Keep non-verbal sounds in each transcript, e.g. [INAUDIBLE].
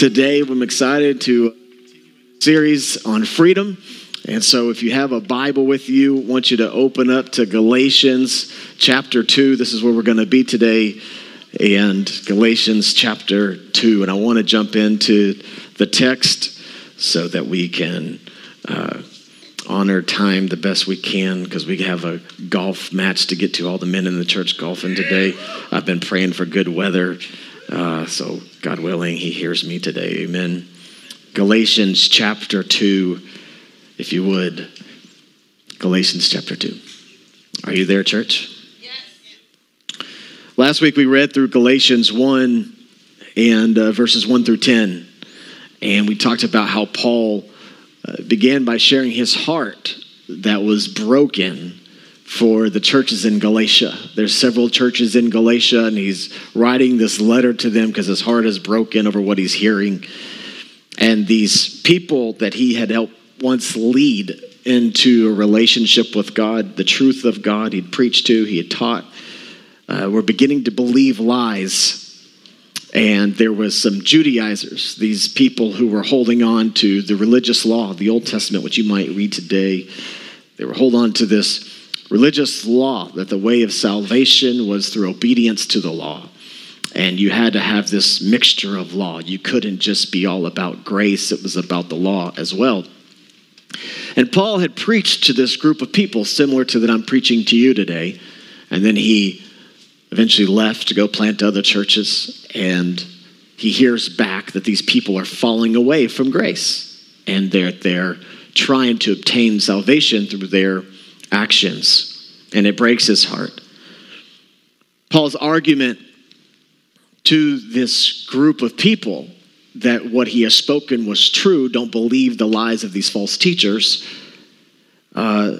today. I'm excited to series on freedom. And so if you have a Bible with you, I want you to open up to Galatians chapter 2. This is where we're going to be today. And Galatians chapter 2. And I want to jump into the text so that we can uh, honor time the best we can because we have a golf match to get to. All the men in the church golfing today. I've been praying for good weather. Uh, so, God willing, He hears me today. Amen. Galatians chapter 2, if you would. Galatians chapter 2. Are you there, church? Yes. Last week we read through Galatians 1 and uh, verses 1 through 10. And we talked about how Paul uh, began by sharing his heart that was broken for the churches in Galatia. There's several churches in Galatia, and he's writing this letter to them because his heart is broken over what he's hearing. And these people that he had helped once lead into a relationship with God, the truth of God he'd preached to, he had taught, uh, were beginning to believe lies. And there was some Judaizers, these people who were holding on to the religious law, the Old Testament, which you might read today. They were holding on to this religious law that the way of salvation was through obedience to the law. And you had to have this mixture of law. You couldn't just be all about grace, it was about the law as well. And Paul had preached to this group of people similar to that I'm preaching to you today. And then he eventually left to go plant other churches. And he hears back that these people are falling away from grace and they're, they're trying to obtain salvation through their actions, and it breaks his heart. Paul's argument to this group of people that what he has spoken was true, don't believe the lies of these false teachers, uh,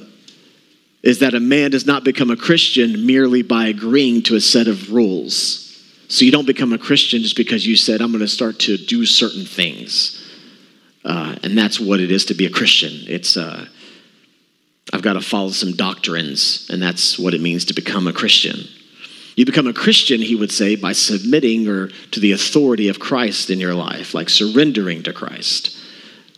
is that a man does not become a Christian merely by agreeing to a set of rules. So you don't become a Christian just because you said, I'm going to start to do certain things. Uh, and that's what it is to be a Christian. It's. Uh, I've got to follow some doctrines, and that's what it means to become a Christian. You become a Christian, he would say, by submitting or to the authority of Christ in your life, like surrendering to Christ.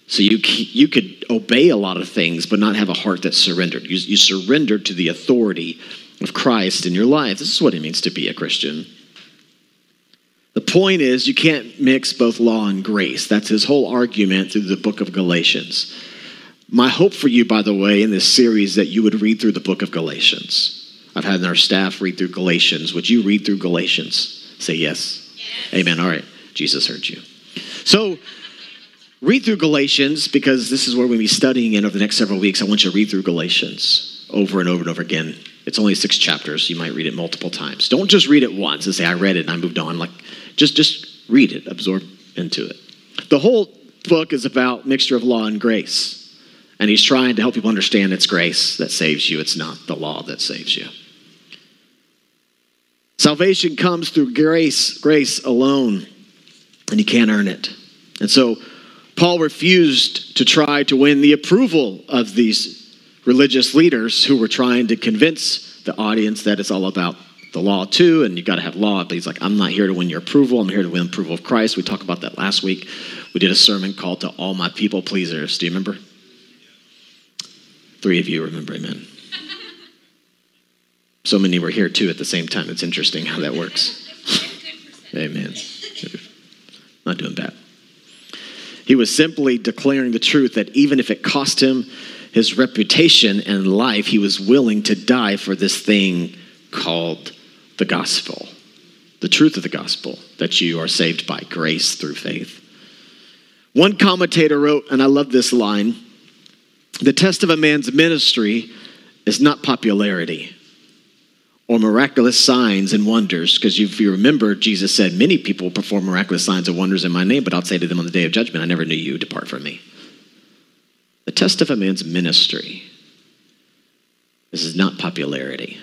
So you, you could obey a lot of things, but not have a heart that's surrendered. You, you surrender to the authority of Christ in your life. This is what it means to be a Christian. The point is, you can't mix both law and grace. That's his whole argument through the book of Galatians. My hope for you, by the way, in this series, that you would read through the book of Galatians. I've had our staff read through Galatians. Would you read through Galatians? Say yes. yes. Amen. All right. Jesus heard you. So, read through Galatians because this is where we'll be studying in over the next several weeks. I want you to read through Galatians over and over and over again. It's only six chapters. You might read it multiple times. Don't just read it once and say, I read it and I moved on. Like, just, just read it, absorb into it. The whole book is about mixture of law and grace. And he's trying to help people understand it's grace that saves you, it's not the law that saves you. Salvation comes through grace, grace alone, and you can't earn it. And so Paul refused to try to win the approval of these religious leaders who were trying to convince the audience that it's all about the law too, and you got to have law. But he's like, I'm not here to win your approval. I'm here to win approval of Christ. We talked about that last week. We did a sermon called "To All My People Pleasers." Do you remember? Three of you remember, amen. So many were here too at the same time. It's interesting how that works. [LAUGHS] amen. Not doing bad. He was simply declaring the truth that even if it cost him his reputation and life, he was willing to die for this thing called the gospel. The truth of the gospel, that you are saved by grace through faith. One commentator wrote, and I love this line the test of a man's ministry is not popularity or miraculous signs and wonders, because if you remember, Jesus said, Many people perform miraculous signs and wonders in my name, but I'll say to them on the day of judgment, I never knew you, depart from me. The test of a man's ministry this is not popularity.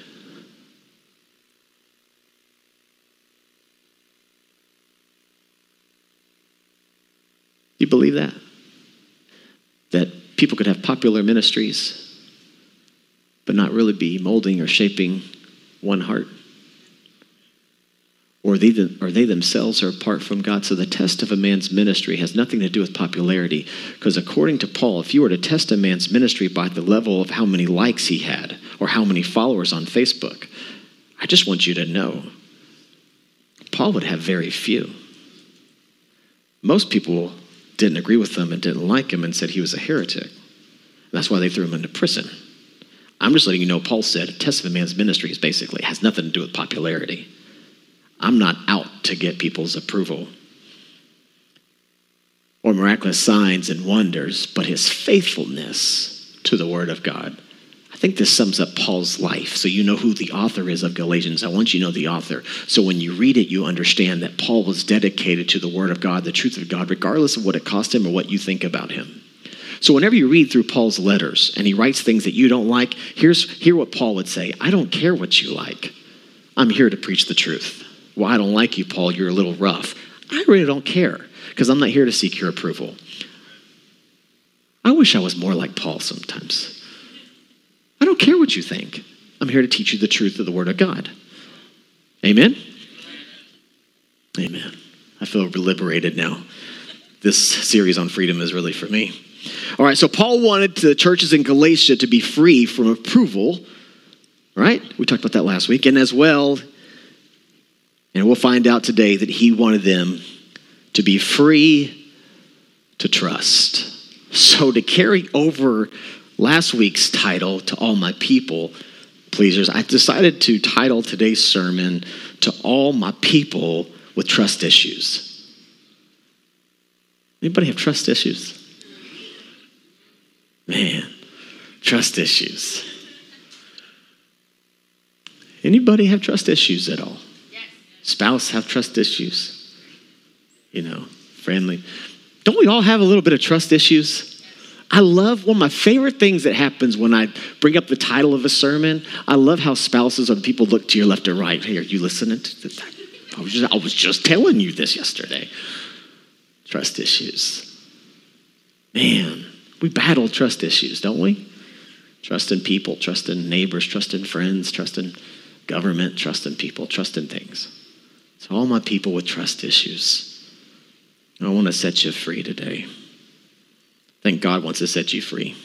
You believe that? That people could have popular ministries, but not really be molding or shaping one heart. or they, or they themselves are apart from God. So the test of a man's ministry has nothing to do with popularity. Because according to Paul, if you were to test a man's ministry by the level of how many likes he had or how many followers on Facebook, I just want you to know Paul would have very few. Most people didn't agree with him and didn't like him and said he was a heretic. That's why they threw him into prison. I'm just letting you know Paul said a test of a man's ministry is basically has nothing to do with popularity. I'm not out to get people's approval or miraculous signs and wonders, but his faithfulness to the Word of God. I think this sums up Paul's life. So you know who the author is of Galatians. I want you to know the author. So when you read it, you understand that Paul was dedicated to the Word of God, the truth of God, regardless of what it cost him or what you think about him. So whenever you read through Paul's letters and he writes things that you don't like, here's hear what Paul would say. I don't care what you like. I'm here to preach the truth. Well, I don't like you, Paul. You're a little rough. I really don't care because I'm not here to seek your approval. I wish I was more like Paul sometimes. Don't care what you think. I'm here to teach you the truth of the Word of God. Amen? Amen. I feel liberated now. This series on freedom is really for me. All right, so Paul wanted the churches in Galatia to be free from approval, right? We talked about that last week. And as well, and we'll find out today that he wanted them to be free to trust. So, to carry over last week's title to all my people pleasers, I decided to title today's sermon to all my people with trust issues. Anybody have trust issues? Man, trust issues. Anybody have trust issues at all? Yes. spouse have trust issues. You know, friendly. Don't we all have a little bit of trust issues? I love one of my favorite things that happens when I bring up the title of a sermon. I love how spouses and people look to your left or right. Hey, are you listening to? I was just, I was just telling you this yesterday. Trust issues. Man, we battle trust issues, don't we? Trust in people, trust in neighbors, trust in friends, trust in government, trust in people, trust in things. So, all my people with trust issues, I want to set you free today. I think God wants to set you free.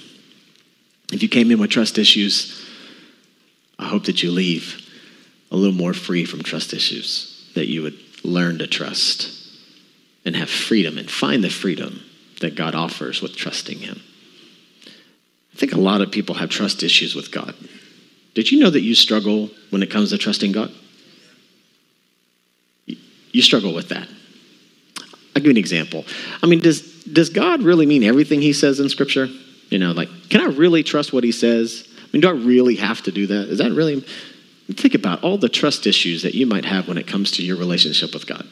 If you came in with trust issues, I hope that you leave a little more free from trust issues, that you would learn to trust and have freedom and find the freedom that God offers with trusting Him. I think a lot of people have trust issues with God. Did you know that you struggle when it comes to trusting God? You struggle with that. I'll give you an example. I mean, does, does God really mean everything he says in Scripture? You know, like, can I really trust what he says? I mean, do I really have to do that? Is that really. Think about all the trust issues that you might have when it comes to your relationship with God.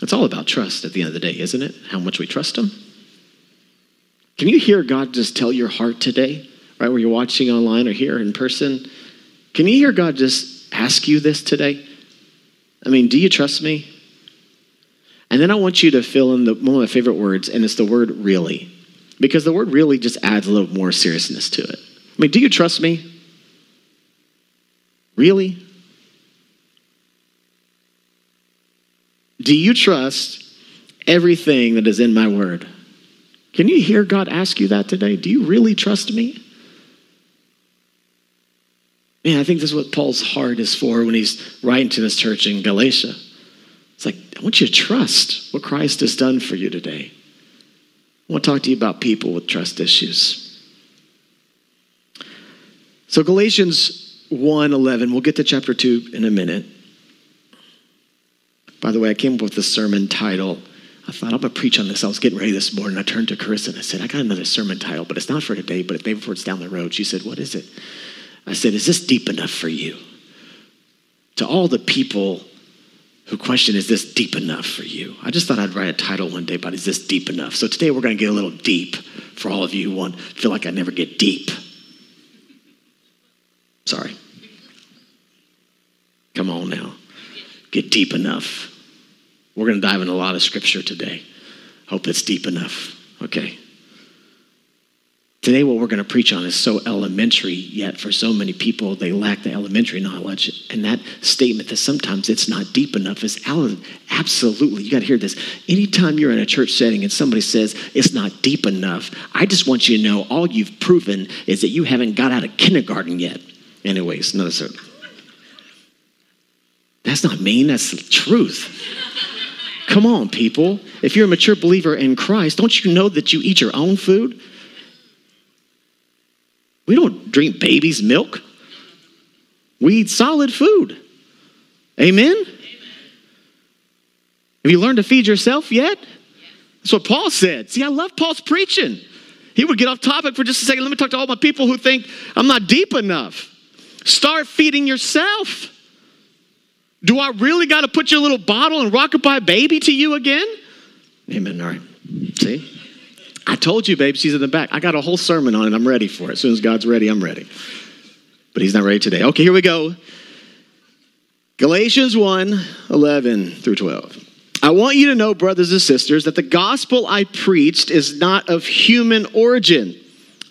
It's all about trust at the end of the day, isn't it? How much we trust him. Can you hear God just tell your heart today, right, where you're watching online or here in person? Can you hear God just ask you this today? I mean, do you trust me? And then I want you to fill in the, one of my favorite words, and it's the word really. Because the word really just adds a little more seriousness to it. I mean, do you trust me? Really? Do you trust everything that is in my word? Can you hear God ask you that today? Do you really trust me? Man, I think this is what Paul's heart is for when he's writing to this church in Galatia. It's like, I want you to trust what Christ has done for you today. I want to talk to you about people with trust issues. So Galatians 1:11, we'll get to chapter 2 in a minute. By the way, I came up with the sermon title. I thought I'm gonna preach on this. I was getting ready this morning. I turned to Carissa and I said, I got another sermon title, but it's not for today, but maybe for it's down the road. She said, What is it? I said, Is this deep enough for you? To all the people who question, Is this deep enough for you? I just thought I'd write a title one day about Is this deep enough? So today we're going to get a little deep for all of you who want, feel like I never get deep. Sorry. Come on now. Get deep enough. We're going to dive into a lot of scripture today. Hope it's deep enough. Okay. Today, what we're going to preach on is so elementary, yet for so many people, they lack the elementary knowledge. And that statement that sometimes it's not deep enough is absolutely, you got to hear this. Anytime you're in a church setting and somebody says it's not deep enough, I just want you to know all you've proven is that you haven't got out of kindergarten yet. Anyways, another sermon. That's not mean, that's the truth. Come on, people. If you're a mature believer in Christ, don't you know that you eat your own food? We don't drink baby's milk. We eat solid food. Amen? Amen? Have you learned to feed yourself yet? That's what Paul said. See, I love Paul's preaching. He would get off topic for just a second. Let me talk to all my people who think I'm not deep enough. Start feeding yourself. Do I really got to put your little bottle and rock rockabye baby to you again? Amen. All right. See? I told you, babe, she's in the back. I got a whole sermon on it. I'm ready for it. As soon as God's ready, I'm ready. But he's not ready today. Okay, here we go. Galatians 1 11 through 12. I want you to know, brothers and sisters, that the gospel I preached is not of human origin.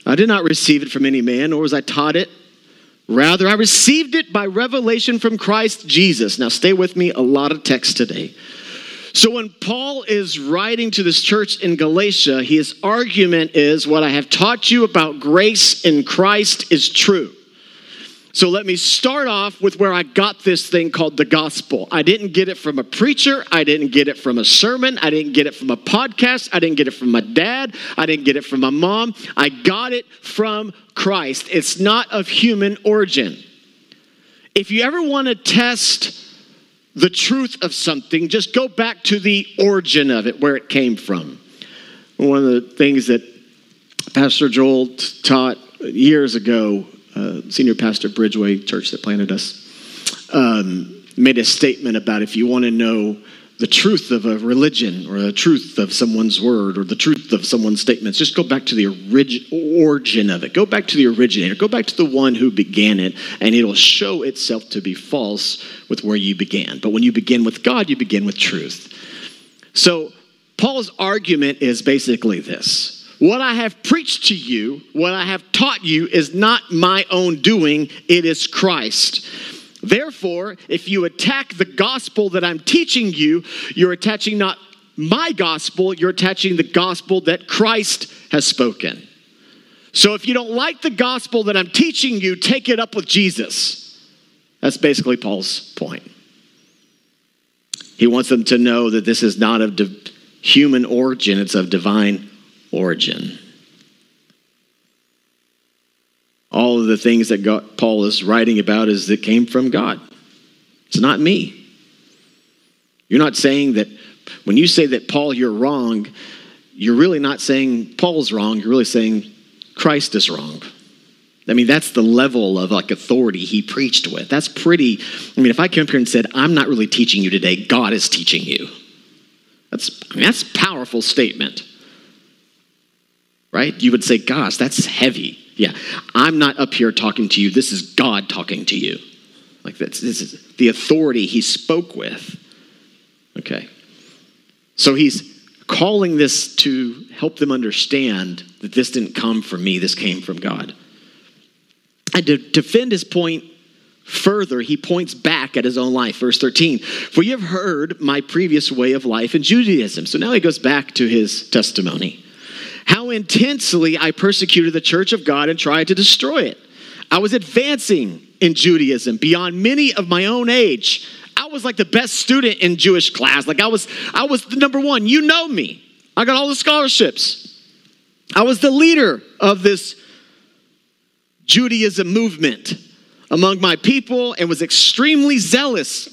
I did not receive it from any man, nor was I taught it. Rather, I received it by revelation from Christ Jesus. Now, stay with me, a lot of text today. So, when Paul is writing to this church in Galatia, his argument is what I have taught you about grace in Christ is true. So, let me start off with where I got this thing called the gospel. I didn't get it from a preacher, I didn't get it from a sermon, I didn't get it from a podcast, I didn't get it from my dad, I didn't get it from my mom. I got it from Christ. It's not of human origin. If you ever want to test the truth of something, just go back to the origin of it, where it came from. One of the things that Pastor Joel taught years ago, uh, senior pastor Bridgeway Church that planted us, um, made a statement about if you want to know the truth of a religion or the truth of someone's word or the truth of someone's statements. Just go back to the orig- origin of it. Go back to the originator. Go back to the one who began it, and it'll show itself to be false with where you began. But when you begin with God, you begin with truth. So, Paul's argument is basically this What I have preached to you, what I have taught you, is not my own doing, it is Christ. Therefore, if you attack the gospel that I'm teaching you, you're attaching not my gospel, you're attaching the gospel that Christ has spoken. So if you don't like the gospel that I'm teaching you, take it up with Jesus. That's basically Paul's point. He wants them to know that this is not of human origin, it's of divine origin. All of the things that God, Paul is writing about is that came from God. It's not me. You're not saying that when you say that Paul, you're wrong, you're really not saying Paul's wrong, you're really saying Christ is wrong. I mean, that's the level of like authority he preached with. That's pretty. I mean, if I came up here and said, I'm not really teaching you today, God is teaching you. That's, I mean, that's a powerful statement. Right? You would say, gosh, that's heavy. Yeah, I'm not up here talking to you. This is God talking to you. Like that's this is the authority he spoke with. Okay. So he's calling this to help them understand that this didn't come from me, this came from God. And to defend his point further, he points back at his own life. Verse 13 For you have heard my previous way of life in Judaism. So now he goes back to his testimony how intensely I persecuted the church of God and tried to destroy it. I was advancing in Judaism beyond many of my own age. I was like the best student in Jewish class. Like I was I was the number 1. You know me. I got all the scholarships. I was the leader of this Judaism movement among my people and was extremely zealous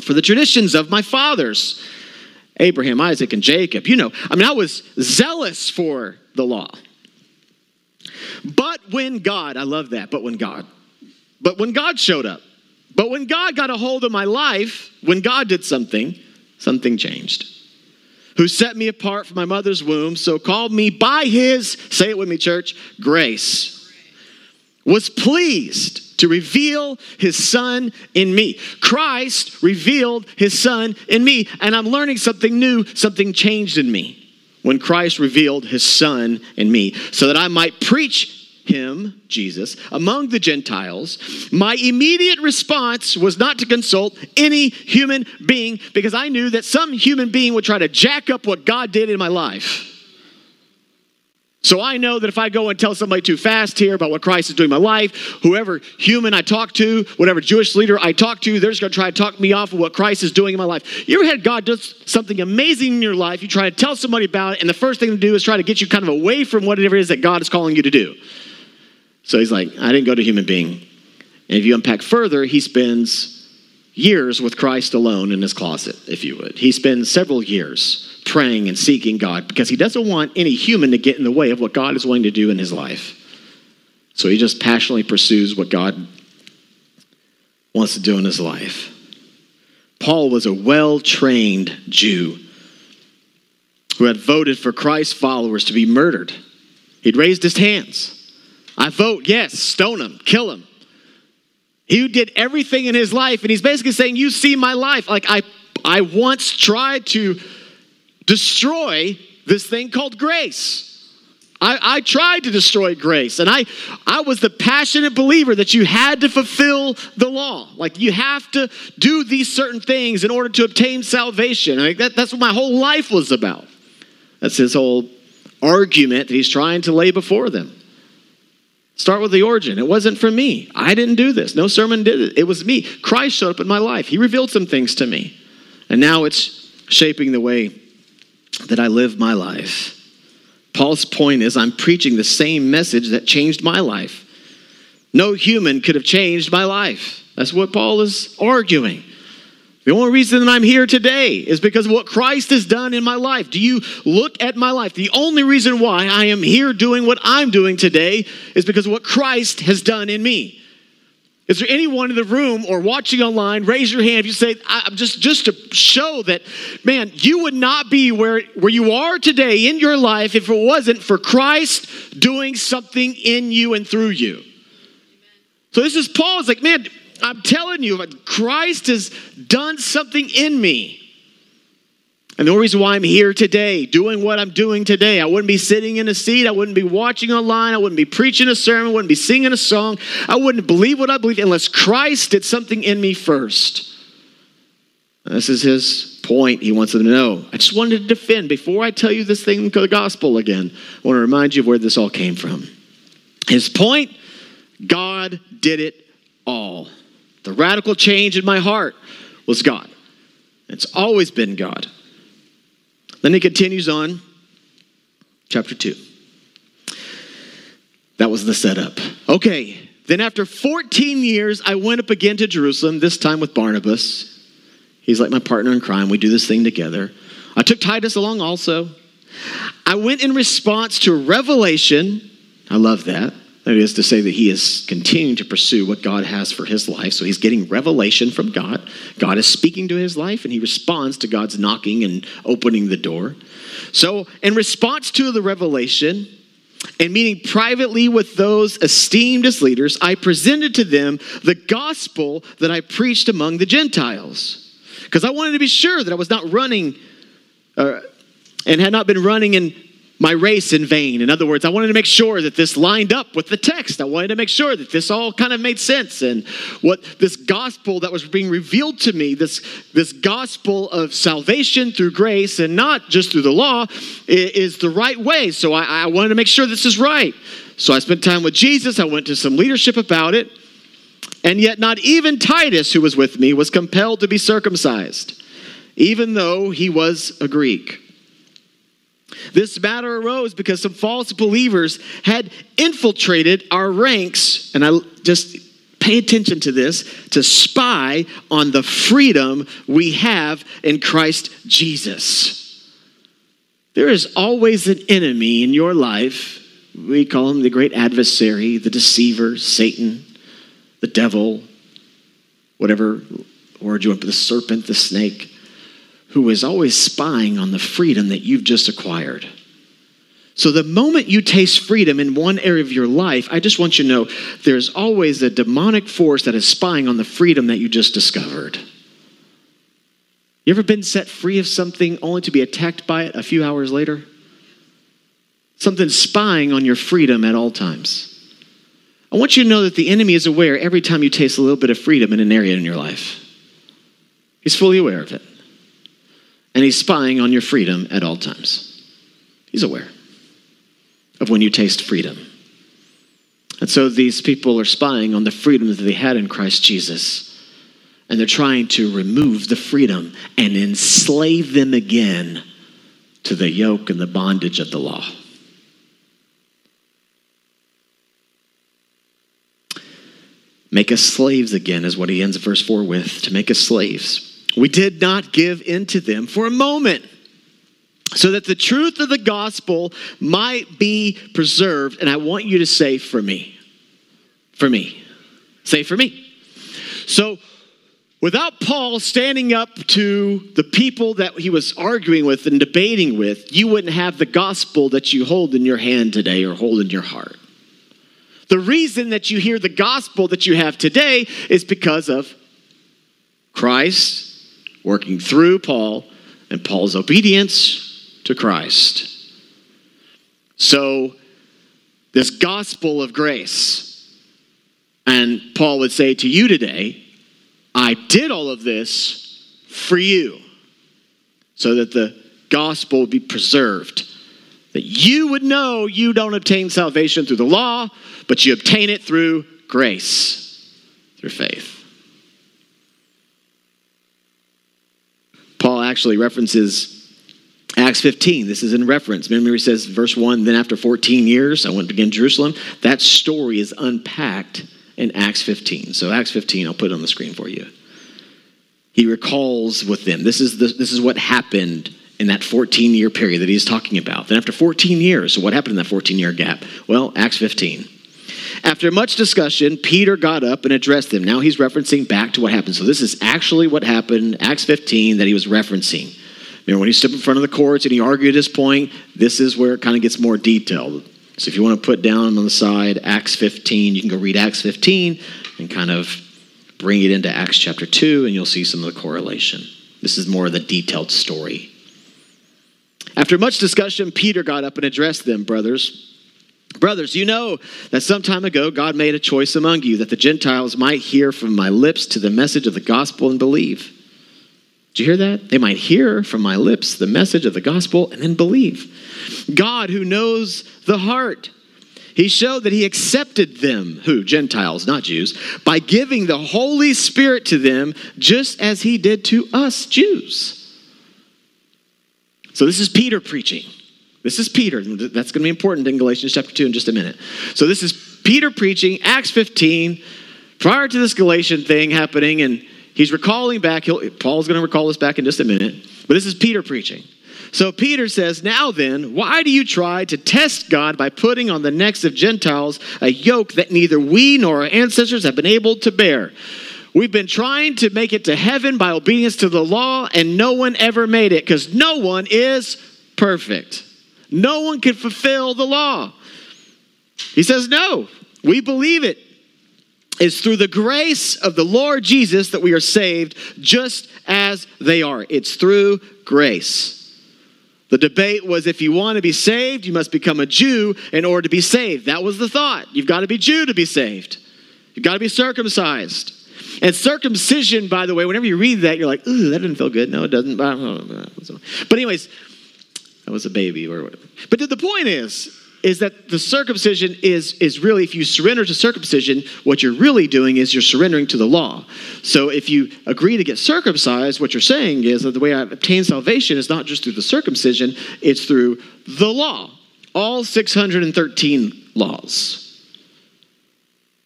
for the traditions of my fathers. Abraham, Isaac, and Jacob. You know, I mean, I was zealous for the law. But when God, I love that, but when God, but when God showed up, but when God got a hold of my life, when God did something, something changed. Who set me apart from my mother's womb, so called me by his, say it with me, church, grace, was pleased to reveal his son in me. Christ revealed his son in me, and I'm learning something new, something changed in me. when Christ revealed his Son in me, so that I might preach him, Jesus, among the Gentiles, my immediate response was not to consult any human being because I knew that some human being would try to jack up what God did in my life. So I know that if I go and tell somebody too fast here about what Christ is doing in my life, whoever human I talk to, whatever Jewish leader I talk to, they're just going to try to talk me off of what Christ is doing in my life. You ever had God does something amazing in your life, you try to tell somebody about it, and the first thing to do is try to get you kind of away from whatever it is that God is calling you to do. So he's like, I didn't go to human being. And if you unpack further, he spends years with Christ alone in his closet, if you would. He spends several years praying and seeking God because he doesn't want any human to get in the way of what God is willing to do in his life. So he just passionately pursues what God wants to do in his life. Paul was a well trained Jew who had voted for Christ's followers to be murdered. He'd raised his hands. I vote yes, stone him, kill him. He did everything in his life, and he's basically saying, You see my life. Like I I once tried to destroy this thing called grace. I, I, tried to destroy grace, and I, I was the passionate believer that you had to fulfill the law. Like you have to do these certain things in order to obtain salvation. Like that, that's what my whole life was about. That's his whole argument that he's trying to lay before them. Start with the origin. It wasn't for me. I didn't do this. No sermon did it. It was me. Christ showed up in my life. He revealed some things to me. And now it's shaping the way that I live my life. Paul's point is I'm preaching the same message that changed my life. No human could have changed my life. That's what Paul is arguing. The only reason that I'm here today is because of what Christ has done in my life. Do you look at my life? The only reason why I am here doing what I'm doing today is because of what Christ has done in me. Is there anyone in the room or watching online? Raise your hand if you say, I'm just, just to show that, man, you would not be where, where you are today in your life if it wasn't for Christ doing something in you and through you. So this is Paul's like, man, I'm telling you, Christ has done something in me. And the only reason why I'm here today, doing what I'm doing today, I wouldn't be sitting in a seat, I wouldn't be watching online, I wouldn't be preaching a sermon, I wouldn't be singing a song, I wouldn't believe what I believe unless Christ did something in me first. This is his point. He wants them to know. I just wanted to defend before I tell you this thing, the gospel again. I want to remind you of where this all came from. His point God did it all. The radical change in my heart was God. It's always been God. Then he continues on, chapter 2. That was the setup. Okay, then after 14 years, I went up again to Jerusalem, this time with Barnabas. He's like my partner in crime. We do this thing together. I took Titus along also. I went in response to revelation. I love that. That is to say that he is continuing to pursue what God has for his life. So he's getting revelation from God. God is speaking to his life, and he responds to God's knocking and opening the door. So, in response to the revelation, and meeting privately with those esteemed as leaders, I presented to them the gospel that I preached among the Gentiles. Because I wanted to be sure that I was not running uh, and had not been running in my race in vain. In other words, I wanted to make sure that this lined up with the text. I wanted to make sure that this all kind of made sense and what this gospel that was being revealed to me, this, this gospel of salvation through grace and not just through the law, is the right way. So I, I wanted to make sure this is right. So I spent time with Jesus. I went to some leadership about it. And yet, not even Titus, who was with me, was compelled to be circumcised, even though he was a Greek. This matter arose because some false believers had infiltrated our ranks, and I just pay attention to this to spy on the freedom we have in Christ Jesus. There is always an enemy in your life. We call him the great adversary, the deceiver, Satan, the devil, whatever word you want, the serpent, the snake who is always spying on the freedom that you've just acquired. So, the moment you taste freedom in one area of your life, I just want you to know there's always a demonic force that is spying on the freedom that you just discovered. You ever been set free of something only to be attacked by it a few hours later? something spying on your freedom at all times. I want you to know that the enemy is aware every time you taste a little bit of freedom in an area in your life. He's fully aware of it. And he's spying on your freedom at all times. He's aware of when you taste freedom. And so these people are spying on the freedom that they had in Christ Jesus. And they're trying to remove the freedom and enslave them again to the yoke and the bondage of the law. Make us slaves again, is what he ends verse 4 with to make us slaves. We did not give in to them for a moment, so that the truth of the gospel might be preserved. And I want you to say, for me. For me. Say, for me. So, without Paul standing up to the people that he was arguing with and debating with, you wouldn't have the gospel that you hold in your hand today or hold in your heart. The reason that you hear the gospel that you have today is because of Christ working through Paul and Paul's obedience to Christ. So, this gospel of grace, and Paul would say to you today, I did all of this for you so that the gospel would be preserved. That you would know you don't obtain salvation through the law, but you obtain it through grace, through faith. Paul actually references Acts 15. This is in reference. He says, verse 1 Then after 14 years, I went to Jerusalem. That story is unpacked in Acts 15. So, Acts 15, I'll put it on the screen for you. He recalls with them. This is, the, this is what happened in that 14 year period that he's talking about. Then, after 14 years, so what happened in that 14 year gap? Well, Acts 15. After much discussion, Peter got up and addressed them. Now he's referencing back to what happened. So this is actually what happened, Acts 15, that he was referencing. Remember when he stood in front of the courts and he argued his point? This is where it kind of gets more detailed. So if you want to put down on the side Acts 15, you can go read Acts 15 and kind of bring it into Acts chapter 2, and you'll see some of the correlation. This is more of the detailed story. After much discussion, Peter got up and addressed them, brothers. Brothers, you know that some time ago God made a choice among you that the Gentiles might hear from my lips to the message of the gospel and believe. Did you hear that? They might hear from my lips the message of the gospel and then believe. God, who knows the heart, he showed that he accepted them, who? Gentiles, not Jews, by giving the Holy Spirit to them just as he did to us Jews. So this is Peter preaching. This is Peter. That's going to be important in Galatians chapter 2 in just a minute. So, this is Peter preaching, Acts 15, prior to this Galatian thing happening, and he's recalling back. Paul's going to recall this back in just a minute. But this is Peter preaching. So, Peter says, Now then, why do you try to test God by putting on the necks of Gentiles a yoke that neither we nor our ancestors have been able to bear? We've been trying to make it to heaven by obedience to the law, and no one ever made it because no one is perfect. No one can fulfill the law. He says, No, we believe it. It's through the grace of the Lord Jesus that we are saved, just as they are. It's through grace. The debate was if you want to be saved, you must become a Jew in order to be saved. That was the thought. You've got to be Jew to be saved, you've got to be circumcised. And circumcision, by the way, whenever you read that, you're like, ooh, that didn't feel good. No, it doesn't. But, anyways, I was a baby or whatever. But the point is, is that the circumcision is, is really, if you surrender to circumcision, what you're really doing is you're surrendering to the law. So if you agree to get circumcised, what you're saying is that the way I obtain salvation is not just through the circumcision, it's through the law. All 613 laws.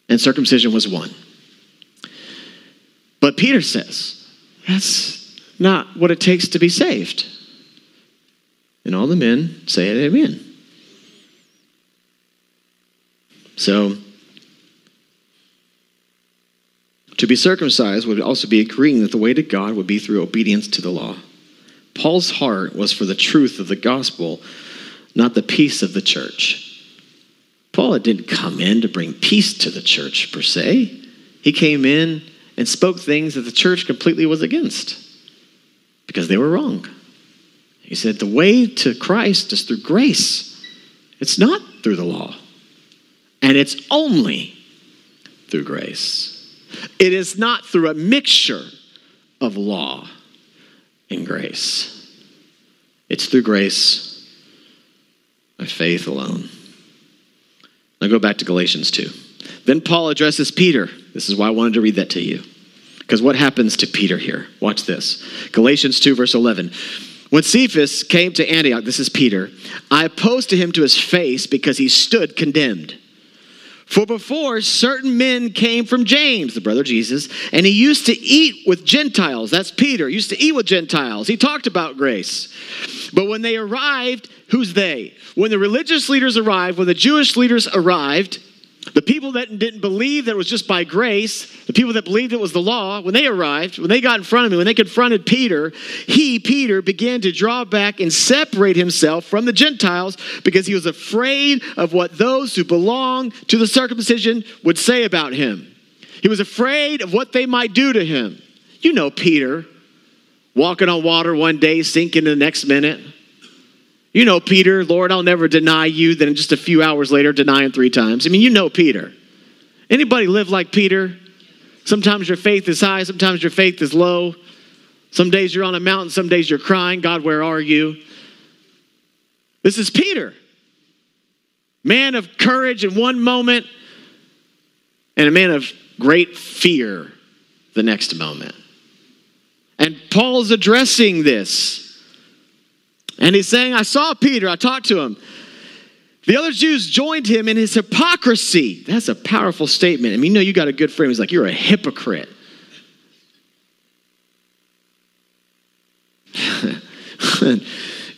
And circumcision was one. But Peter says, that's not what it takes to be saved. And all the men say amen. So, to be circumcised would also be agreeing that the way to God would be through obedience to the law. Paul's heart was for the truth of the gospel, not the peace of the church. Paul didn't come in to bring peace to the church per se. He came in and spoke things that the church completely was against because they were wrong. He said, The way to Christ is through grace It's not through the law. And it's only through grace. It is not through a mixture of law and grace. It's through grace by faith alone. Now go back to Galatians 2. Then Paul addresses Peter. This is why I wanted to read that to you. Because what happens to Peter here? Watch this. Galatians 2, verse 11. When Cephas came to Antioch, this is Peter, I opposed to him to his face because he stood condemned. For before, certain men came from James, the brother Jesus, and he used to eat with Gentiles. That's Peter, used to eat with Gentiles. He talked about grace. But when they arrived, who's they? When the religious leaders arrived, when the Jewish leaders arrived, the people that didn't believe that it was just by grace, the people that believed it was the law, when they arrived, when they got in front of me, when they confronted Peter, he, Peter, began to draw back and separate himself from the Gentiles because he was afraid of what those who belong to the circumcision would say about him. He was afraid of what they might do to him. You know Peter, walking on water one day, sinking the next minute. You know Peter, Lord, I'll never deny you. Then just a few hours later, deny him three times. I mean, you know Peter. Anybody live like Peter? Sometimes your faith is high, sometimes your faith is low. Some days you're on a mountain, some days you're crying, God, where are you? This is Peter, man of courage in one moment, and a man of great fear the next moment. And Paul's addressing this. And he's saying, I saw Peter, I talked to him. The other Jews joined him in his hypocrisy. That's a powerful statement. I mean, you know, you got a good friend. He's like, You're a hypocrite. [LAUGHS]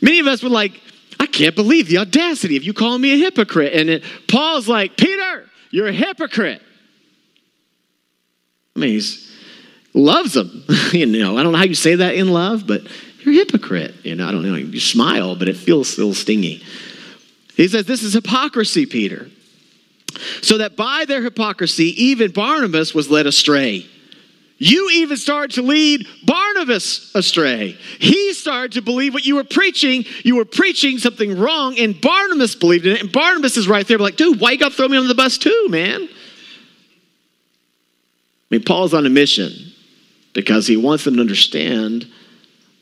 Many of us were like, I can't believe the audacity of you calling me a hypocrite. And it, Paul's like, Peter, you're a hypocrite. I mean, he loves them. [LAUGHS] you know, I don't know how you say that in love, but you're a hypocrite. You know, I don't know. You smile, but it feels little stingy. He says, This is hypocrisy, Peter. So that by their hypocrisy, even Barnabas was led astray. You even started to lead Barnabas astray. He started to believe what you were preaching. You were preaching something wrong, and Barnabas believed in it. And Barnabas is right there, like, dude, why you got to throw me under the bus too, man? I mean, Paul's on a mission because he wants them to understand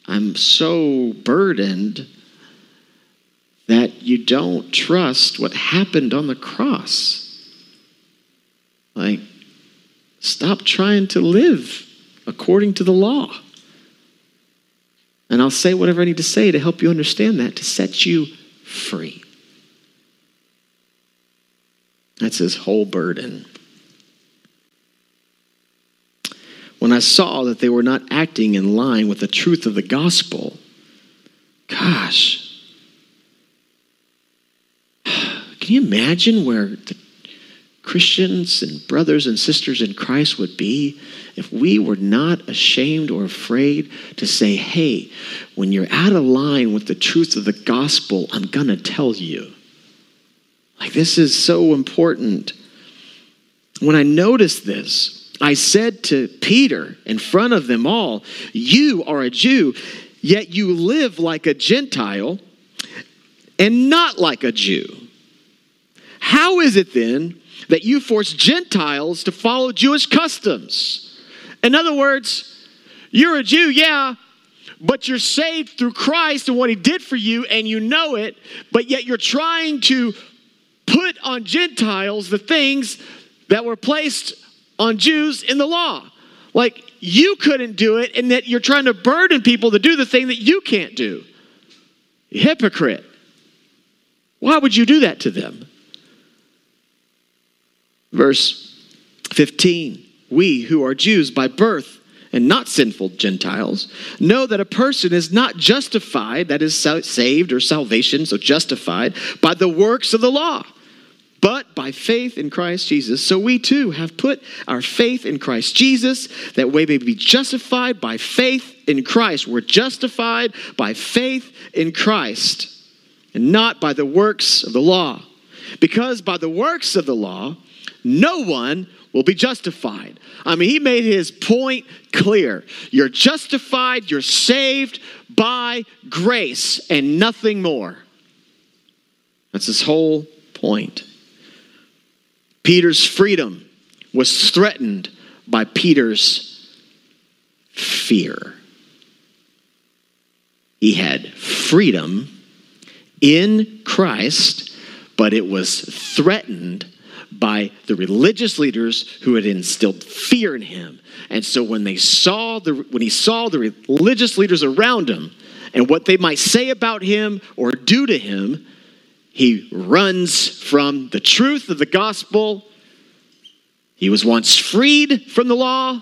I'm so burdened that you don't trust what happened on the cross. Like, stop trying to live according to the law. And I'll say whatever I need to say to help you understand that, to set you free. That's his whole burden. When I saw that they were not acting in line with the truth of the gospel, gosh, [SIGHS] can you imagine where the Christians and brothers and sisters in Christ would be if we were not ashamed or afraid to say, hey, when you're out of line with the truth of the gospel, I'm going to tell you. Like, this is so important. When I noticed this, I said to Peter in front of them all, You are a Jew, yet you live like a Gentile and not like a Jew. How is it then that you force Gentiles to follow Jewish customs? In other words, you're a Jew, yeah, but you're saved through Christ and what he did for you, and you know it, but yet you're trying to put on Gentiles the things that were placed on Jews in the law. Like you couldn't do it, and that you're trying to burden people to do the thing that you can't do. Hypocrite. Why would you do that to them? Verse 15 We who are Jews by birth and not sinful Gentiles know that a person is not justified, that is, saved or salvation, so justified, by the works of the law but by faith in Christ Jesus. So we too have put our faith in Christ Jesus that we may be justified by faith in Christ. We're justified by faith in Christ and not by the works of the law. Because by the works of the law, no one will be justified. I mean, he made his point clear. You're justified, you're saved by grace and nothing more. That's his whole point. Peter's freedom was threatened by Peter's fear. He had freedom in Christ, but it was threatened by the religious leaders who had instilled fear in him. And so when they saw the when he saw the religious leaders around him and what they might say about him or do to him, he runs from the truth of the gospel. He was once freed from the law.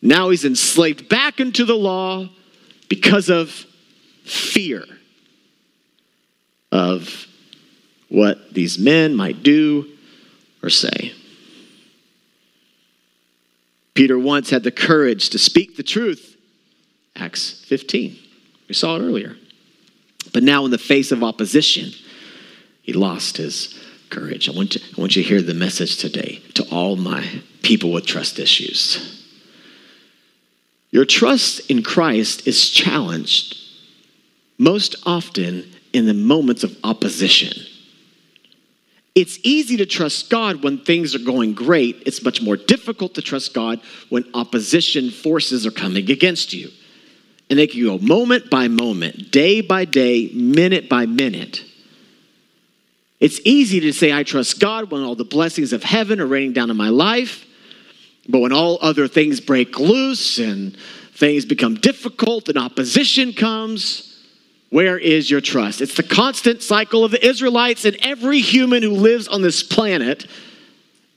Now he's enslaved back into the law because of fear of what these men might do or say. Peter once had the courage to speak the truth. Acts 15. We saw it earlier. But now, in the face of opposition, he lost his courage. I want, you, I want you to hear the message today to all my people with trust issues. Your trust in Christ is challenged most often in the moments of opposition. It's easy to trust God when things are going great. It's much more difficult to trust God when opposition forces are coming against you. And they can go moment by moment, day by day, minute by minute. It's easy to say, I trust God when all the blessings of heaven are raining down in my life. But when all other things break loose and things become difficult and opposition comes, where is your trust? It's the constant cycle of the Israelites and every human who lives on this planet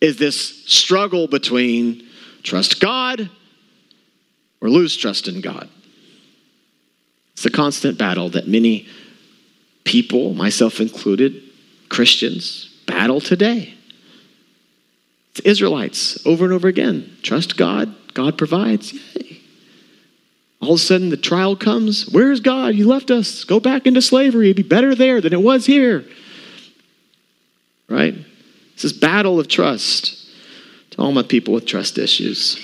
is this struggle between trust God or lose trust in God. It's a constant battle that many people, myself included, Christians, battle today. It's Israelites over and over again. Trust God, God provides. Yay. All of a sudden, the trial comes. Where's God? You left us. Go back into slavery. It'd be better there than it was here. Right? This is battle of trust to all my people with trust issues.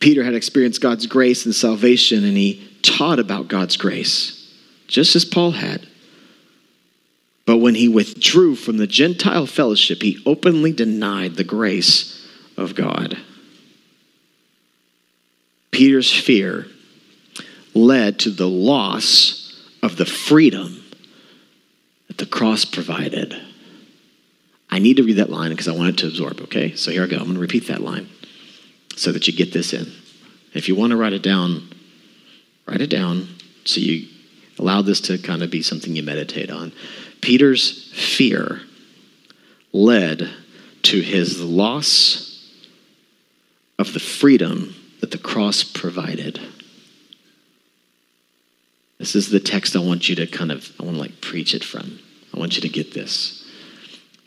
Peter had experienced God's grace and salvation, and he taught about God's grace, just as Paul had. But when he withdrew from the Gentile fellowship, he openly denied the grace of God. Peter's fear led to the loss of the freedom that the cross provided. I need to read that line because I want it to absorb, okay? So here I go. I'm going to repeat that line so that you get this in. If you want to write it down, write it down so you allow this to kind of be something you meditate on. Peter's fear led to his loss of the freedom that the cross provided. This is the text I want you to kind of, I want to like preach it from. I want you to get this.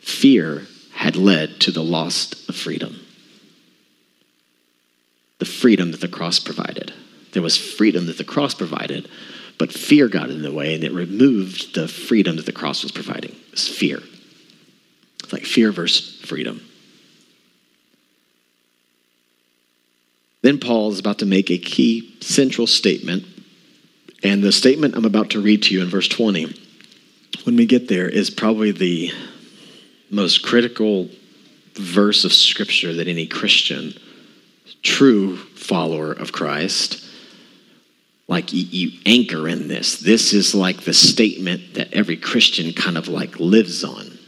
Fear had led to the loss of freedom. The freedom that the cross provided. There was freedom that the cross provided, but fear got in the way and it removed the freedom that the cross was providing. It's fear. It's like fear versus freedom. Then Paul is about to make a key central statement. And the statement I'm about to read to you in verse 20, when we get there, is probably the most critical verse of scripture that any Christian, true follower of Christ, like you, you, anchor in this. This is like the statement that every Christian kind of like lives on.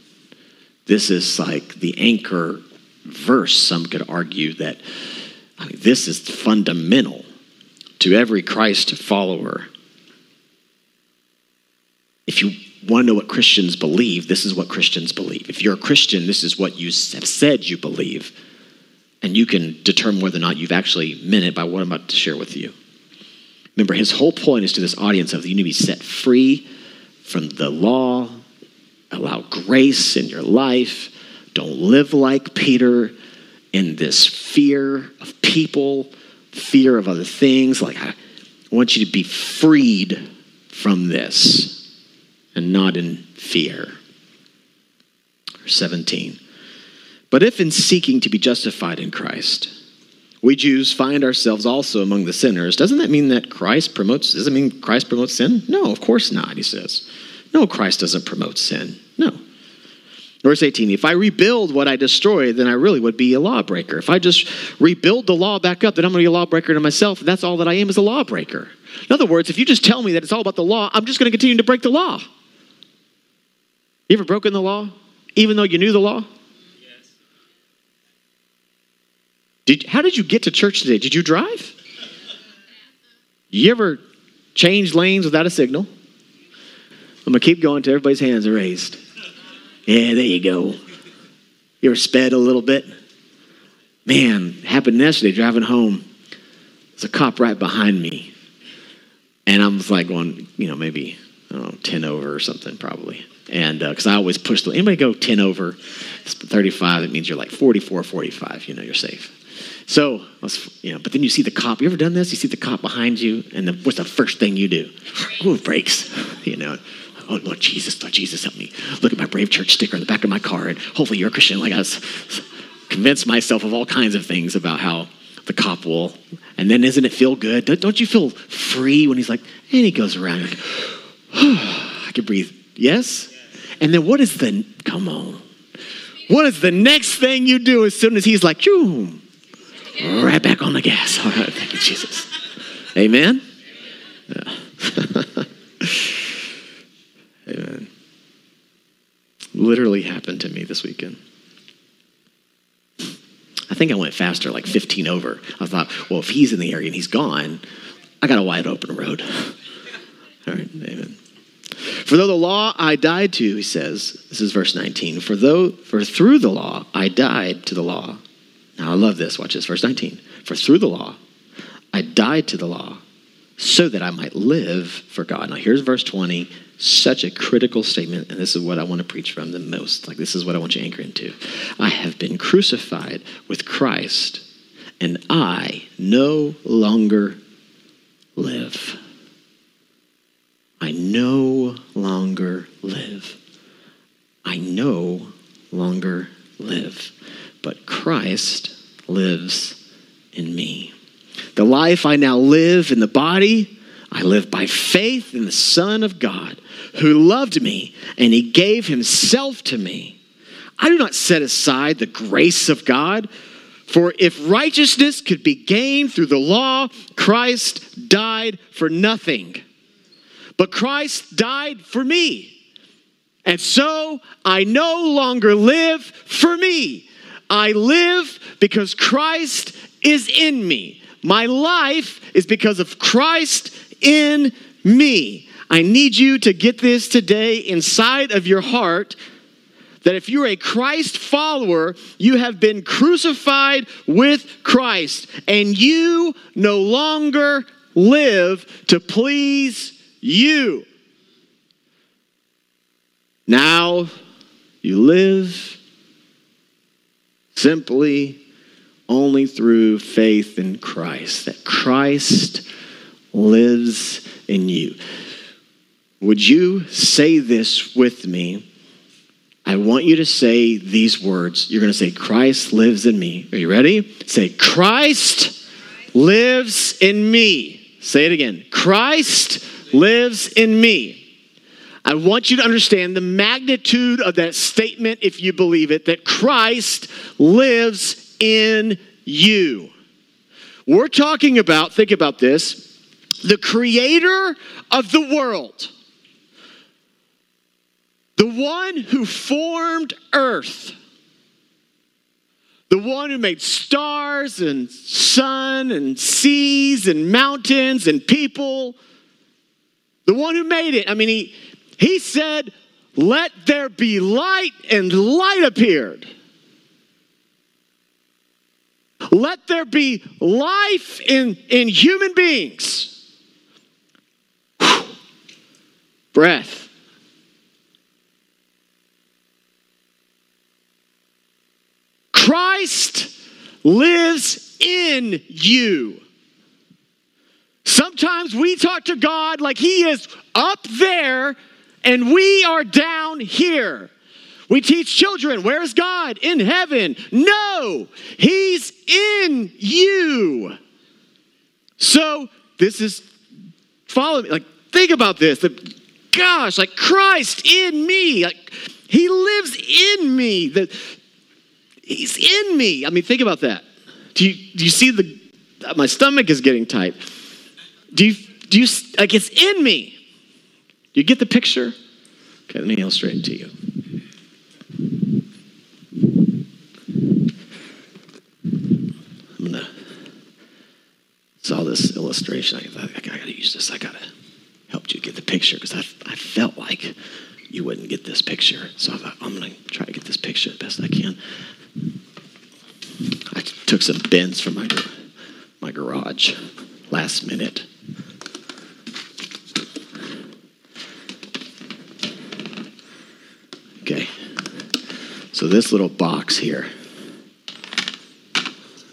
This is like the anchor verse, some could argue, that I mean, this is fundamental to every Christ follower. If you want to know what Christians believe, this is what Christians believe. If you're a Christian, this is what you have said you believe. And you can determine whether or not you've actually meant it by what I'm about to share with you. Remember, his whole point is to this audience of you need to be set free from the law, allow grace in your life, don't live like Peter in this fear of people, fear of other things. Like, I want you to be freed from this and not in fear. 17. But if in seeking to be justified in Christ, we Jews find ourselves also among the sinners, doesn't that mean that Christ promotes, does it mean Christ promotes sin? No, of course not, he says. No, Christ doesn't promote sin. No. Verse 18, if I rebuild what I destroyed, then I really would be a lawbreaker. If I just rebuild the law back up, then I'm going to be a lawbreaker to myself. and That's all that I am is a lawbreaker. In other words, if you just tell me that it's all about the law, I'm just going to continue to break the law. You ever broken the law, even though you knew the law? Yes. Did, how did you get to church today? Did you drive? You ever change lanes without a signal? I'm going to keep going until everybody's hands are raised. Yeah, there you go. You ever sped a little bit? Man, happened yesterday driving home. There's a cop right behind me. And I was like going, you know, maybe, I don't know, 10 over or something probably. And because uh, I always push the, anybody go 10 over, 35, it means you're like 44, 45, you know, you're safe. So, you know, but then you see the cop. You ever done this? You see the cop behind you, and the, what's the first thing you do? Oh, brakes, [LAUGHS] you know oh, Lord Jesus, Lord Jesus, help me. Look at my Brave Church sticker on the back of my car, and hopefully you're a Christian. Like I was convinced myself of all kinds of things about how the cop will. And then doesn't it feel good? Don't you feel free when he's like, and he goes around, like, oh, [SIGHS] I can breathe. Yes? And then what is the, come on. What is the next thing you do as soon as he's like, Choom, right back on the gas? All right, thank you, Jesus. Amen? Yeah. [LAUGHS] Amen. Literally happened to me this weekend. I think I went faster, like 15 over. I thought, well, if he's in the area and he's gone, I got a wide open road. [LAUGHS] All right, amen. For though the law I died to, he says, this is verse 19, for though for through the law I died to the law. Now I love this, watch this, verse 19. For through the law I died to the law so that I might live for God. Now here's verse 20 such a critical statement, and this is what I want to preach from the most. Like, this is what I want you to anchor into. I have been crucified with Christ, and I no longer live. I no longer live. I no longer live, but Christ lives in me. The life I now live in the body, I live by faith in the Son of God who loved me and he gave himself to me. I do not set aside the grace of God, for if righteousness could be gained through the law, Christ died for nothing. But Christ died for me. And so I no longer live for me. I live because Christ is in me. My life is because of Christ in me. I need you to get this today inside of your heart that if you're a Christ follower, you have been crucified with Christ and you no longer live to please you. Now you live simply only through faith in Christ, that Christ lives in you. Would you say this with me? I want you to say these words. You're going to say, Christ lives in me. Are you ready? Say, Christ lives in me. Say it again. Christ lives in me. I want you to understand the magnitude of that statement, if you believe it, that Christ lives in you. We're talking about, think about this, the creator of the world the one who formed earth, the one who made stars and sun and seas and mountains and people, the one who made it. I mean, he, he said, Let there be light, and light appeared. Let there be life in, in human beings. Breath. Christ lives in you. Sometimes we talk to God like He is up there and we are down here. We teach children, where's God? In heaven. No, He's in you. So this is, follow me, like, think about this. The, gosh, like Christ in me, like, He lives in me. That He's in me. I mean, think about that. Do you, do you see the, my stomach is getting tight. Do you, do you, like, it's in me. Do you get the picture? Okay, let me illustrate it to you. I'm gonna saw this illustration. I I gotta use this. I gotta help you get the picture because I, I felt like you wouldn't get this picture. So I thought I'm gonna try to get this picture the best I can. I took some bins from my my garage last minute. Okay. So this little box here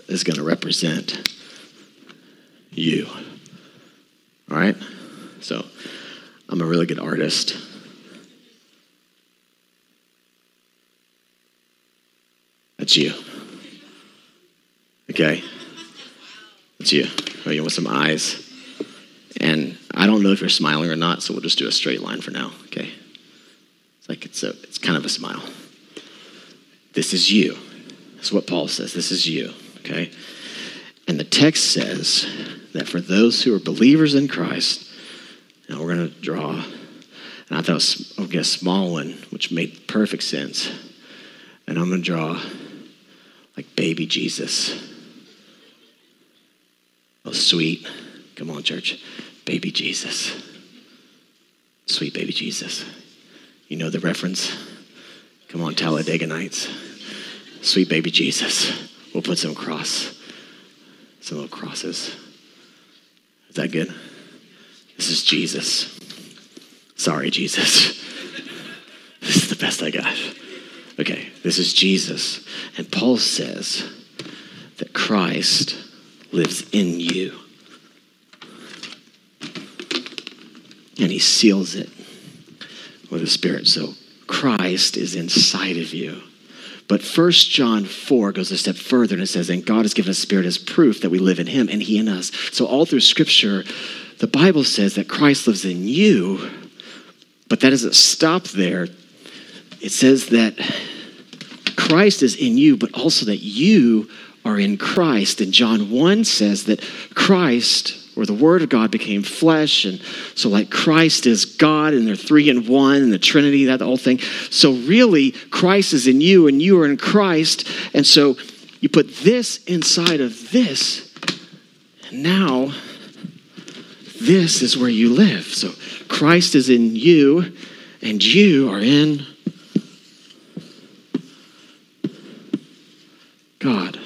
is going to represent you. All right? So I'm a really good artist. That's you. Okay? That's you. Oh, you want some eyes? And I don't know if you're smiling or not, so we'll just do a straight line for now, okay? It's like it's a it's kind of a smile. This is you. That's what Paul says. This is you, okay? And the text says that for those who are believers in Christ, now we're going to draw, and I thought was, okay, a small one, which made perfect sense. And I'm going to draw like baby Jesus. Oh, sweet. Come on, church. Baby Jesus. Sweet baby Jesus. You know the reference? Come on, Talladega Nights. Sweet baby Jesus. We'll put some cross, some little crosses. Is that good? This is Jesus. Sorry, Jesus. [LAUGHS] This is the best I got. Okay, this is Jesus. And Paul says that Christ lives in you. And he seals it with the Spirit. So Christ is inside of you. But 1 John 4 goes a step further and it says, And God has given us Spirit as proof that we live in Him and He in us. So, all through Scripture, the Bible says that Christ lives in you, but that doesn't stop there. It says that Christ is in you, but also that you are in Christ. And John 1 says that Christ, or the Word of God, became flesh. And so, like, Christ is God, and they're three in one, and the Trinity, that whole thing. So, really, Christ is in you, and you are in Christ. And so, you put this inside of this, and now this is where you live. So, Christ is in you, and you are in God.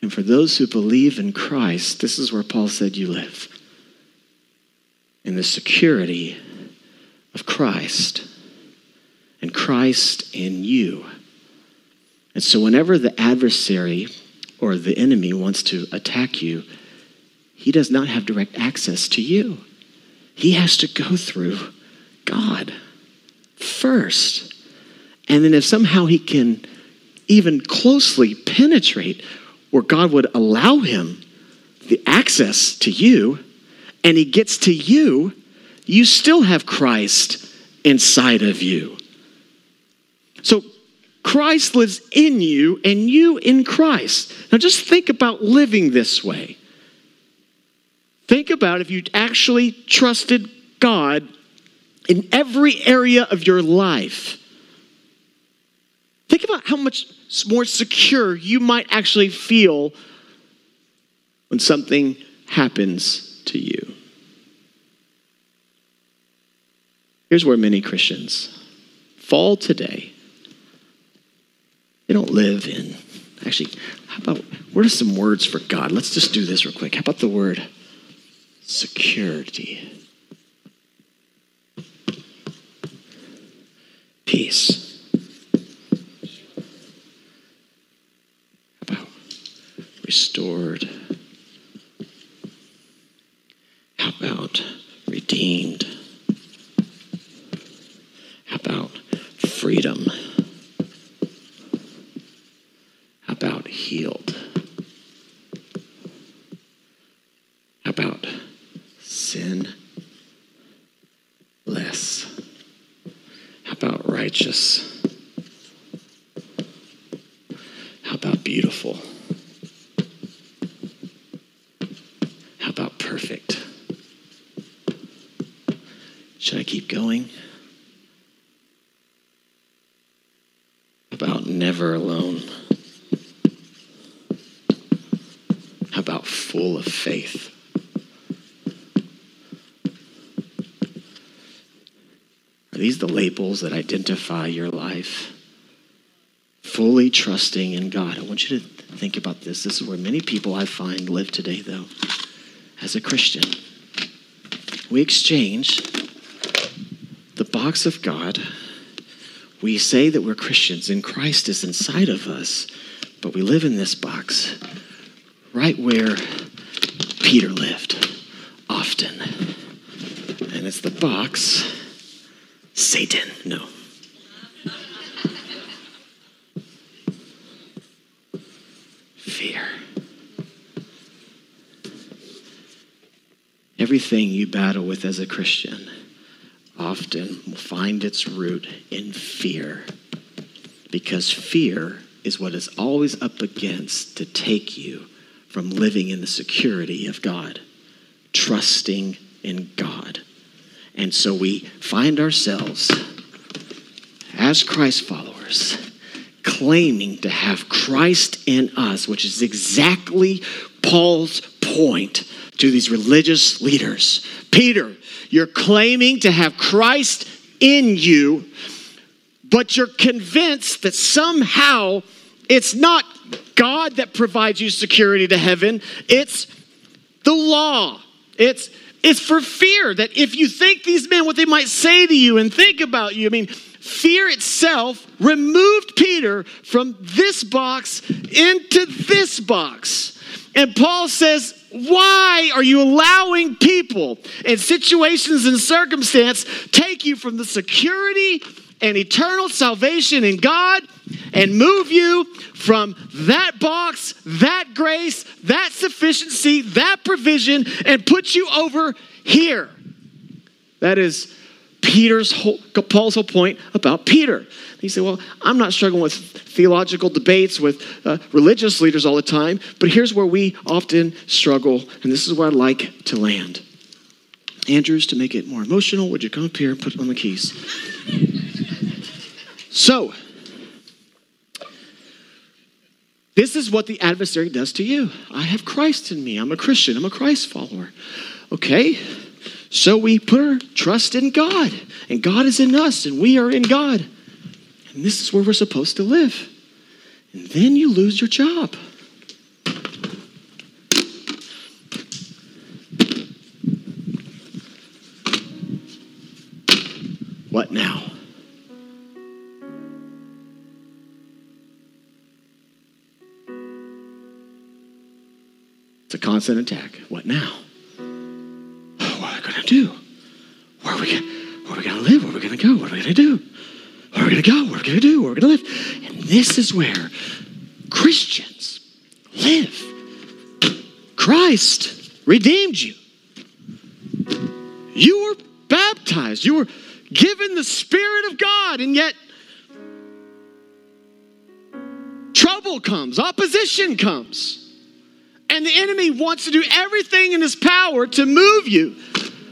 And for those who believe in Christ, this is where Paul said you live in the security of Christ and Christ in you. And so, whenever the adversary or the enemy wants to attack you, he does not have direct access to you. He has to go through God first. And then, if somehow he can even closely penetrate where God would allow him the access to you, and he gets to you, you still have Christ inside of you. So Christ lives in you, and you in Christ. Now just think about living this way. Think about if you actually trusted God in every area of your life. Think about how much more secure you might actually feel when something happens to you. Here's where many Christians fall today. They don't live in, actually, how about, what are some words for God? Let's just do this real quick. How about the word security? Peace. Restored? How about redeemed? How about freedom? How about healed? How about sin less? How about righteous? How about beautiful? How about perfect? Should I keep going? About never alone. How about full of faith? Are these the labels that identify your life? Fully trusting in God. I want you to think about this. This is where many people I find live today, though, as a Christian. We exchange the box of God. We say that we're Christians and Christ is inside of us, but we live in this box right where Peter lived often. And it's the box Satan. No. Fear. Everything you battle with as a Christian often will find its root in fear. Because fear is what is always up against to take you from living in the security of God, trusting in God. And so we find ourselves as Christ followers claiming to have Christ in us, which is exactly Paul's point to these religious leaders. Peter, you're claiming to have Christ in you, but you're convinced that somehow it's not God that provides you security to heaven, it's the law. It's it's for fear that if you think these men what they might say to you and think about you, I mean, fear itself removed Peter from this box into this box. And Paul says, why are you allowing people and situations and circumstance take you from the security and eternal salvation in God and move you from that box, that grace, that sufficiency, that provision, and put you over here? That is Peter's whole, Paul's whole point about Peter. He said, Well, I'm not struggling with theological debates with uh, religious leaders all the time, but here's where we often struggle, and this is where I'd like to land. Andrews, to make it more emotional, would you come up here and put on the keys? So, this is what the adversary does to you. I have Christ in me. I'm a Christian. I'm a Christ follower. Okay? So we put our trust in God, and God is in us, and we are in God. And this is where we're supposed to live. And then you lose your job. Constant attack. What now? What are we going to do? Where are we going where are we going to live? Where are we going to go? What are we going to do? Where are we going to go? Where are we going to do? Where are we going to live? And this is where Christians live. Christ redeemed you. You were baptized. You were given the Spirit of God, and yet trouble comes, opposition comes. And the enemy wants to do everything in his power to move you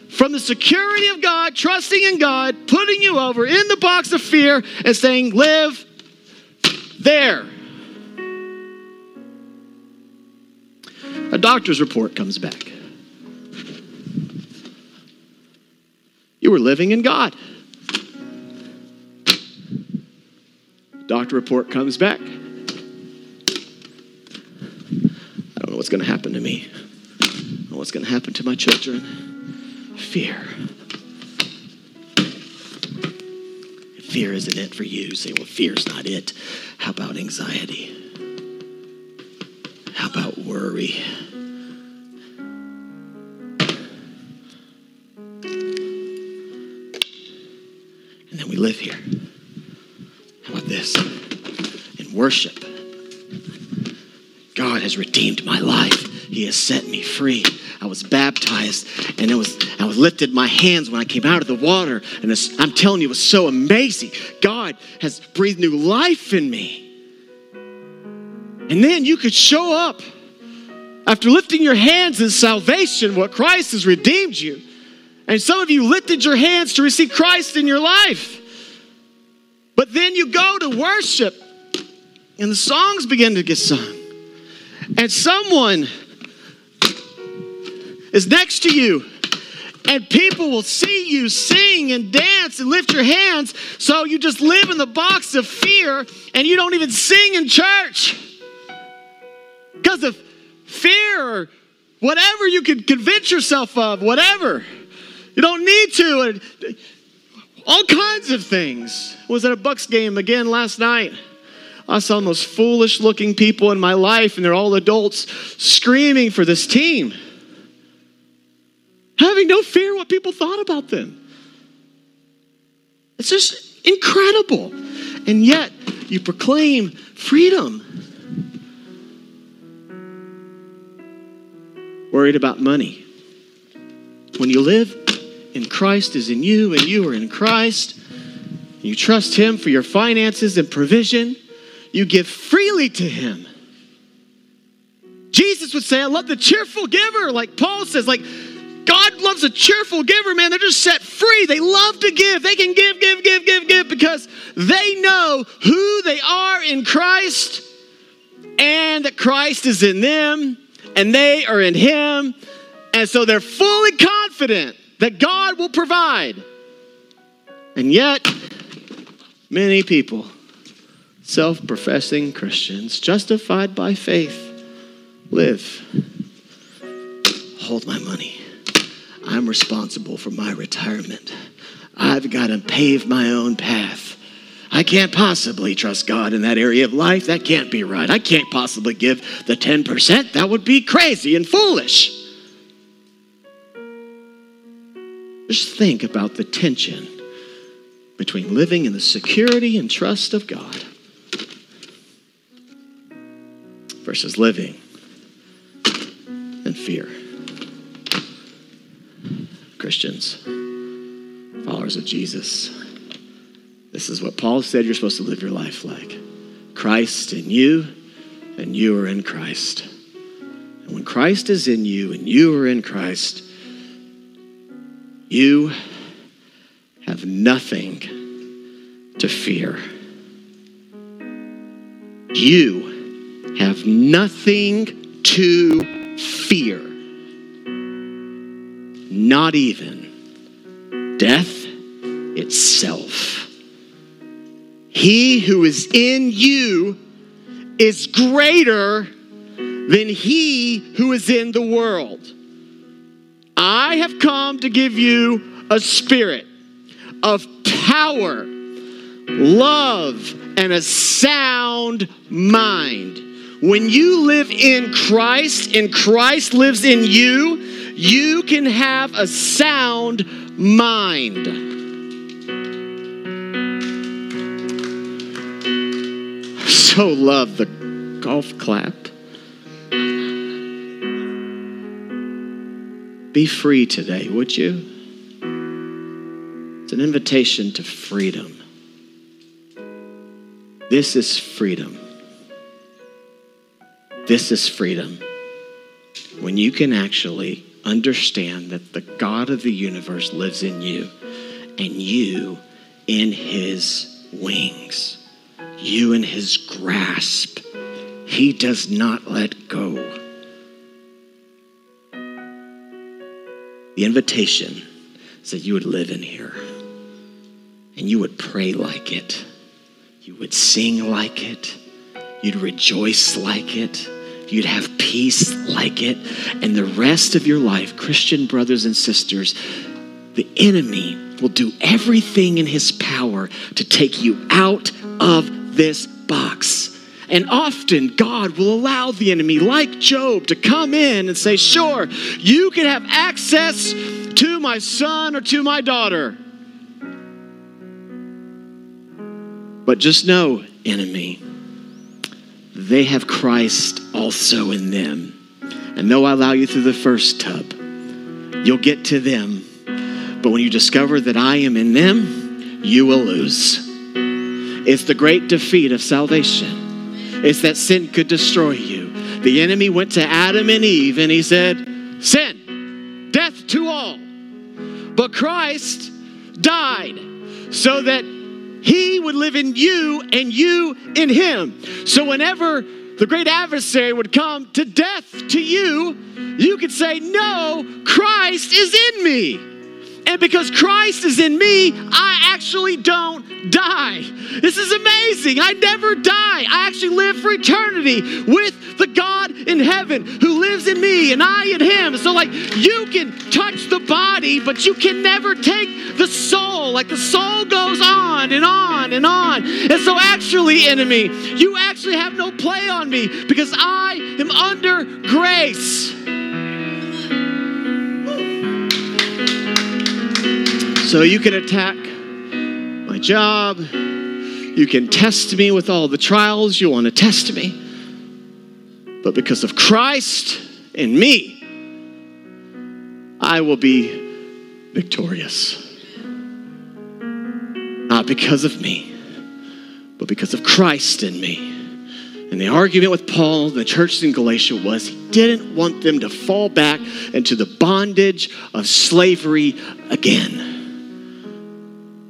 from the security of God, trusting in God, putting you over in the box of fear, and saying, Live there. A doctor's report comes back. You were living in God. Doctor report comes back. Know what's going to happen to me. Know what's going to happen to my children. Fear. Fear isn't it for you. Say, well, fear's not it. How about anxiety? How about worry? And then we live here. With this. In worship, God has redeemed my life. He has set me free. I was baptized and it was I was lifted my hands when I came out of the water. And I'm telling you, it was so amazing. God has breathed new life in me. And then you could show up after lifting your hands in salvation, what Christ has redeemed you. And some of you lifted your hands to receive Christ in your life. But then you go to worship and the songs begin to get sung. And someone is next to you and people will see you sing and dance and lift your hands. So you just live in the box of fear and you don't even sing in church because of fear or whatever you can convince yourself of, whatever. You don't need to. All kinds of things. Was at a Bucks game again last night. I saw the most foolish looking people in my life, and they're all adults screaming for this team, having no fear what people thought about them. It's just incredible. And yet, you proclaim freedom. Worried about money. When you live in Christ is in you, and you are in Christ, you trust Him for your finances and provision you give freely to him. Jesus would say, I love the cheerful giver. Like Paul says, like God loves a cheerful giver, man. They're just set free. They love to give. They can give, give, give, give, give because they know who they are in Christ and that Christ is in them and they are in Him. And so they're fully confident that God will provide. And yet, many people self professing Christians, justified by faith, live. Hold my money. I'm responsible for my retirement. I've got to pave my own path. I can't possibly trust God in that area of life. That can't be right. I can't possibly give the 10%. That would be crazy and foolish. Just think about the tension between living in the security and trust of God versus living in fear. Christians, followers of Jesus, this is what Paul said you're supposed to live your life like Christ in you, and you are in Christ. And when Christ is in you and you are in Christ, you have nothing to fear. You have nothing to fear, not even death itself. He who is in you is greater than he who is in the world. I have come to give you a spirit of power, love, and a sound mind. When you live in Christ and Christ lives in you, you can have a sound mind. So love the golf clap. Be free today, would you? It's an invitation to freedom. This is freedom. This is freedom. When you can actually understand that the God of the universe lives in you and you in his wings, you in his grasp. He does not let go. The invitation is that you would live in here and you would pray like it, you would sing like it, you'd rejoice like it you'd have peace like it. And the rest of your life, Christian brothers and sisters, the enemy will do everything in his power to take you out of this box. And often God will allow the enemy, like Job, to come in and say, Sure, you can have access to my son or to my daughter. But just know, enemy, they have Christ also in them. And though I allow you through the first tub, you'll get to them. But when you discover that I am in them, you will lose. It's the great defeat of salvation. It's that sin could destroy you. The enemy went to Adam and Eve and he said, Sin, death to all. But Christ died so that he would live in you and you in him. So whenever the great adversary would come to death to you, you could say, No, Christ is in me. And because Christ is in me, I actually don't die. This is amazing. I never die. I actually live for eternity with the God in heaven who lives in me and I in him. So, like, you can touch the body, but you can never take the soul. Like, the soul goes on and on and on. And so, actually, enemy, you actually have no play on me because I am under grace. So you can attack my job. You can test me with all the trials you want to test me. But because of Christ in me, I will be victorious. Not because of me, but because of Christ in me. And the argument with Paul, the churches in Galatia, was he didn't want them to fall back into the bondage of slavery again.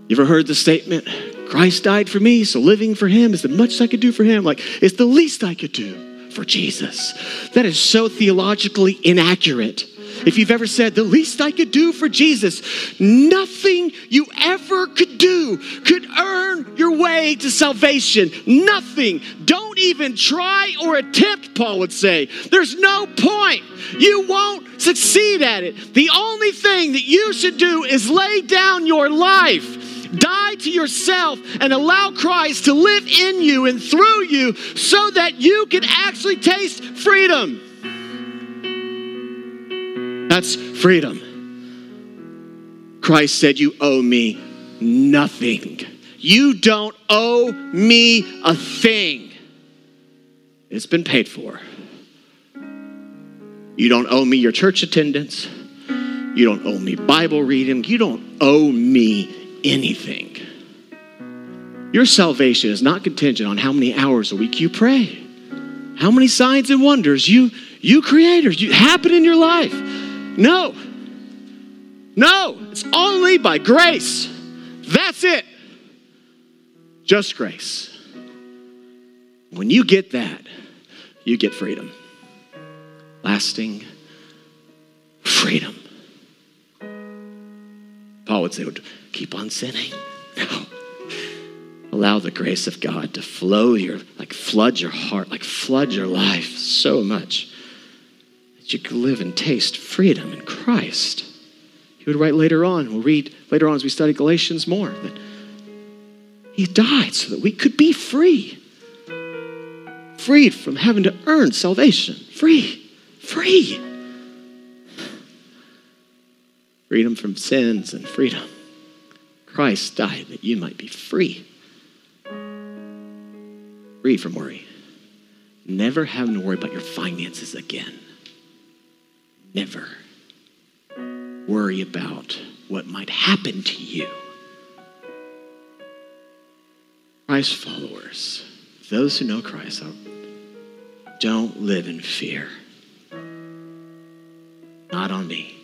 You ever heard the statement, Christ died for me, so living for him is the much I could do for him? Like, it's the least I could do for Jesus. That is so theologically inaccurate. If you've ever said, the least I could do for Jesus, nothing you ever could do could earn your way to salvation. Nothing. Don't even try or attempt, Paul would say. There's no point. You won't succeed at it. The only thing that you should do is lay down your life Die to yourself and allow Christ to live in you and through you so that you can actually taste freedom. That's freedom. Christ said, You owe me nothing. You don't owe me a thing. It's been paid for. You don't owe me your church attendance. You don't owe me Bible reading. You don't owe me anything. Your salvation is not contingent on how many hours a week you pray, how many signs and wonders you, you creators, you happen in your life. No. No, it's only by grace. That's it. Just grace. When you get that, you get freedom. Lasting freedom. Paul would say, keep on sinning. No. Allow the grace of God to flow your, like flood your heart, like flood your life so much that you can live and taste freedom in Christ. He would write later on, we'll read later on as we study Galatians more, that he died so that we could be free. Freed from having to earn salvation. Free. Free. Freedom from sins and freedom Christ died that you might be free. Free from worry. Never having to worry about your finances again. Never worry about what might happen to you. Christ followers, those who know Christ, don't live in fear. Not on me,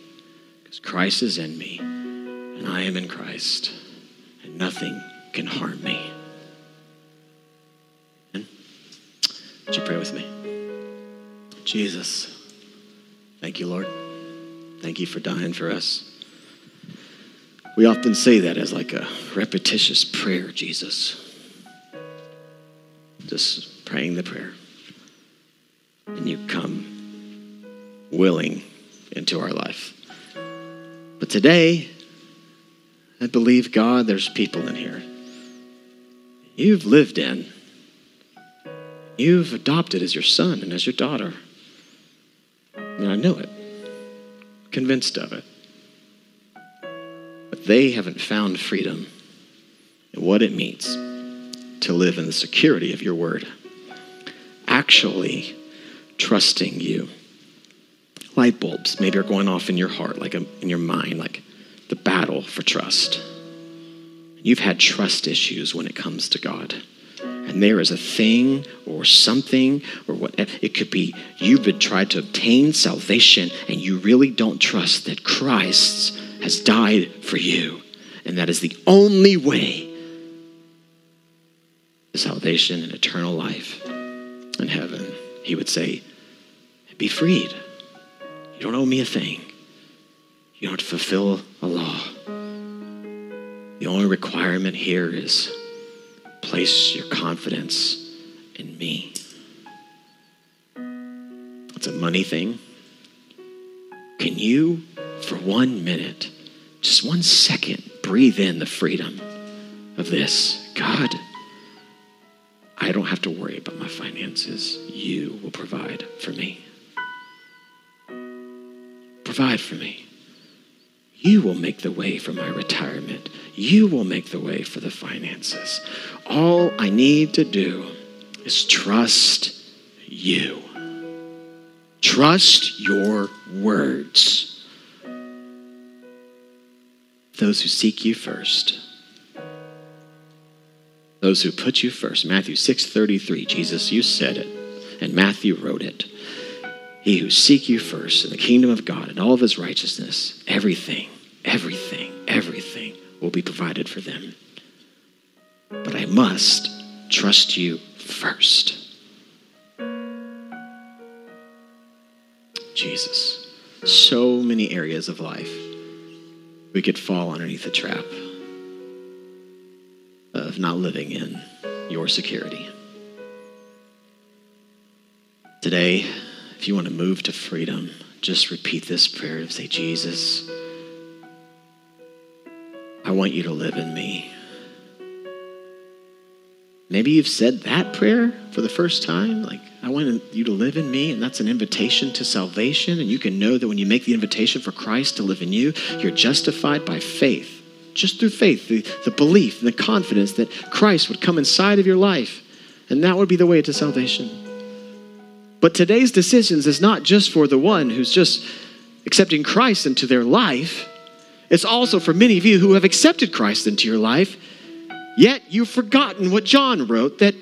because Christ is in me and I am in Christ nothing can harm me. And would you pray with me? Jesus, thank you, Lord. Thank you for dying for us. We often say that as like a repetitious prayer, Jesus. Just praying the prayer. And you come willing into our life. But today, I believe, God, there's people in here you've lived in, you've adopted as your son and as your daughter. And I know it, convinced of it. But they haven't found freedom and what it means to live in the security of your word, actually trusting you. Light bulbs maybe are going off in your heart, like um, in your mind, like the battle for trust. You've had trust issues when it comes to God. And there is a thing or something or what it could be you've been tried to obtain salvation and you really don't trust that Christ has died for you. And that is the only way to salvation and eternal life in heaven. He would say, Be freed. You don't owe me a thing. You don't fulfill a law. The only requirement here is place your confidence in me. It's a money thing. Can you, for one minute, just one second, breathe in the freedom of this? God, I don't have to worry about my finances. You will provide for me. Provide for me. You will make the way for my retirement. You will make the way for the finances. All I need to do is trust you. Trust your words. Those who seek you first. Those who put you first. Matthew 6:33. Jesus, you said it, and Matthew wrote it. He who seek you first in the kingdom of God and all of his righteousness, everything, everything, everything will be provided for them. But I must trust you first. Jesus, so many areas of life we could fall underneath the trap of not living in your security. Today, if you want to move to freedom, just repeat this prayer and say, Jesus, I want you to live in me. Maybe you've said that prayer for the first time. Like, I want you to live in me, and that's an invitation to salvation. And you can know that when you make the invitation for Christ to live in you, you're justified by faith, just through faith, the, the belief, the confidence that Christ would come inside of your life. And that would be the way to salvation. But today's decisions is not just for the one who's just accepting Christ into their life. It's also for many of you who have accepted Christ into your life, yet you've forgotten what John wrote that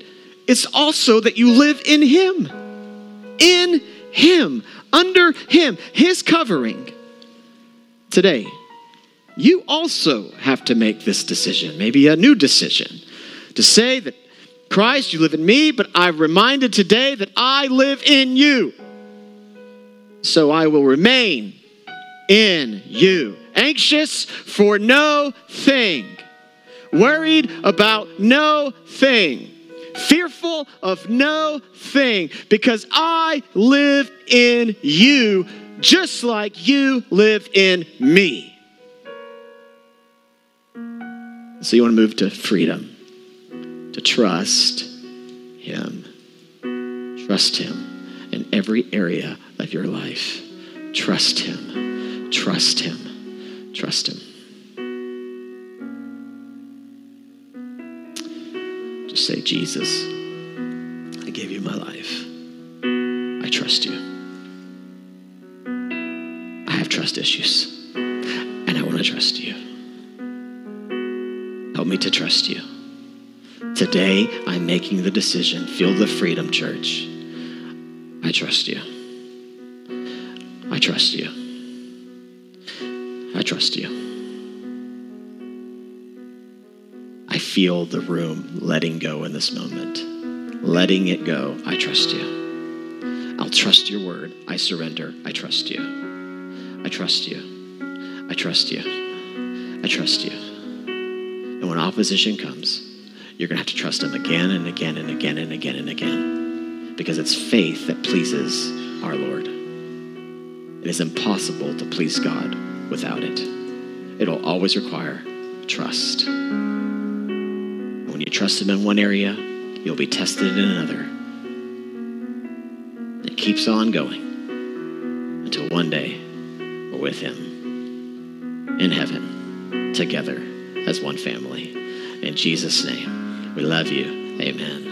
it's also that you live in Him. In Him, under Him, His covering. Today, you also have to make this decision, maybe a new decision, to say that Christ, you live in me, but I'm reminded today that I live in you. So I will remain in you. Anxious for no thing, worried about no thing, fearful of no thing, because I live in you just like you live in me. So you want to move to freedom to trust Him. Trust Him in every area of your life. Trust Him. Trust Him. Trust Him. Just say, Jesus, I give you my life. I trust you. I have trust issues, and I want to trust you. Help me to trust you. Today, I'm making the decision. Feel the freedom, church. I trust you. I trust you. I trust you. I feel the room letting go in this moment. Letting it go. I trust you. I'll trust your word. I surrender. I trust you. I trust you. I trust you. I trust you. And when opposition comes, you're going to have to trust Him again and again and again and again and again because it's faith that pleases our Lord. It is impossible to please God without it. It'll always require trust. When you trust Him in one area, you'll be tested in another. It keeps on going until one day we're with Him in heaven together as one family. In Jesus' name. We love you. Amen.